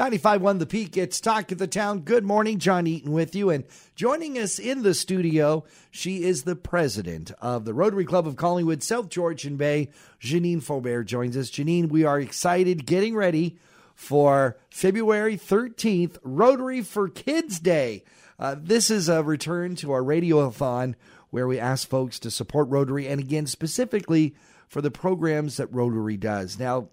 95.1 The Peak, it's Talk of the Town. Good morning, John Eaton with you. And joining us in the studio, she is the president of the Rotary Club of Collingwood, South Georgian Bay. Jeannine Faubert joins us. Jeannine, we are excited, getting ready for February 13th, Rotary for Kids Day. Uh, this is a return to our radiothon where we ask folks to support Rotary and again, specifically for the programs that Rotary does. Now,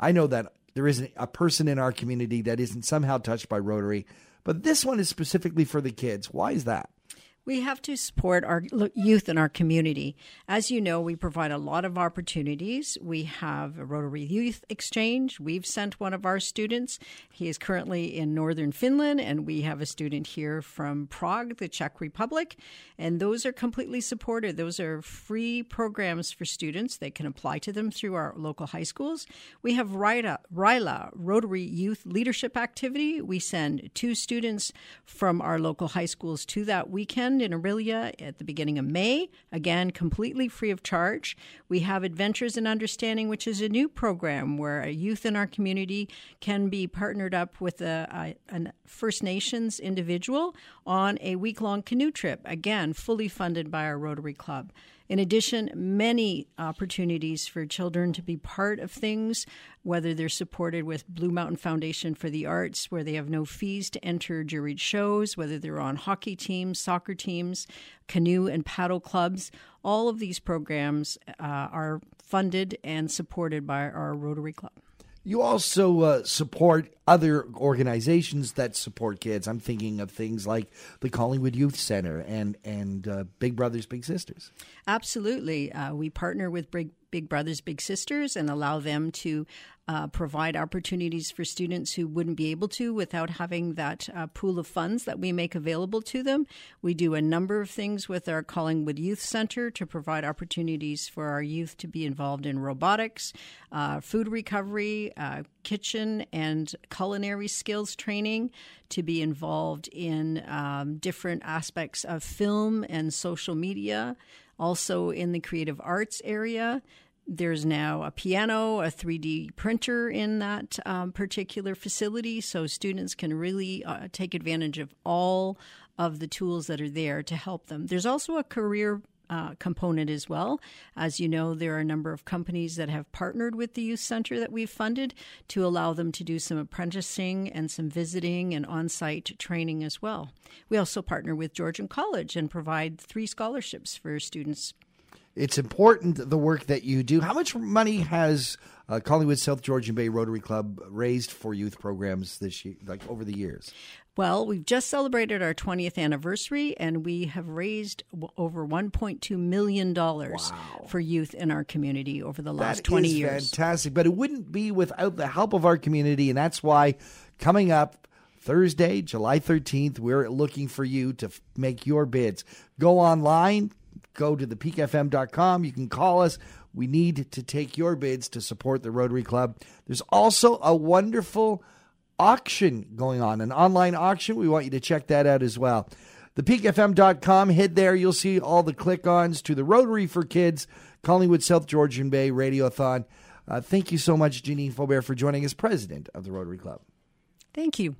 I know that there isn't a person in our community that isn't somehow touched by Rotary, but this one is specifically for the kids. Why is that? We have to support our youth in our community. As you know, we provide a lot of opportunities. We have a Rotary Youth Exchange. We've sent one of our students. He is currently in northern Finland, and we have a student here from Prague, the Czech Republic. And those are completely supported. Those are free programs for students. They can apply to them through our local high schools. We have RYLA, RYLA Rotary Youth Leadership Activity. We send two students from our local high schools to that weekend in Orillia at the beginning of May, again, completely free of charge. We have Adventures in Understanding, which is a new program where a youth in our community can be partnered up with a, a, a First Nations individual on a week long canoe trip, again, fully funded by our Rotary Club. In addition, many opportunities for children to be part of things, whether they're supported with Blue Mountain Foundation for the Arts, where they have no fees to enter juried shows, whether they're on hockey teams, soccer teams, canoe and paddle clubs. All of these programs uh, are funded and supported by our Rotary Club. You also uh, support other organizations that support kids. I'm thinking of things like the Collingwood Youth Center and and uh, Big Brothers Big Sisters. Absolutely, uh, we partner with Big Big Brothers Big Sisters and allow them to uh, provide opportunities for students who wouldn't be able to without having that uh, pool of funds that we make available to them. We do a number of things with our Collingwood Youth Center to provide opportunities for our youth to be involved in robotics, uh, food recovery, uh, kitchen and culinary skills training, to be involved in um, different aspects of film and social media also in the creative arts area. There's now a piano, a 3D printer in that um, particular facility, so students can really uh, take advantage of all of the tools that are there to help them. There's also a career uh, component as well. As you know, there are a number of companies that have partnered with the youth center that we've funded to allow them to do some apprenticing and some visiting and on site training as well. We also partner with Georgian College and provide three scholarships for students it's important the work that you do. How much money has uh, Collingwood South Georgian Bay Rotary Club raised for youth programs this year, like over the years? Well, we've just celebrated our 20th anniversary and we have raised over $1.2 million wow. for youth in our community over the last that 20 years. Fantastic. But it wouldn't be without the help of our community. And that's why coming up Thursday, July 13th, we're looking for you to f- make your bids. Go online, go to thepeakfm.com. You can call us. We need to take your bids to support the Rotary Club. There's also a wonderful auction going on, an online auction. We want you to check that out as well. Thepeakfm.com. Head there. You'll see all the click ons to the Rotary for Kids, Collingwood South Georgian Bay Radiothon. Uh, thank you so much, Jeannine Faubert, for joining us, president of the Rotary Club. Thank you.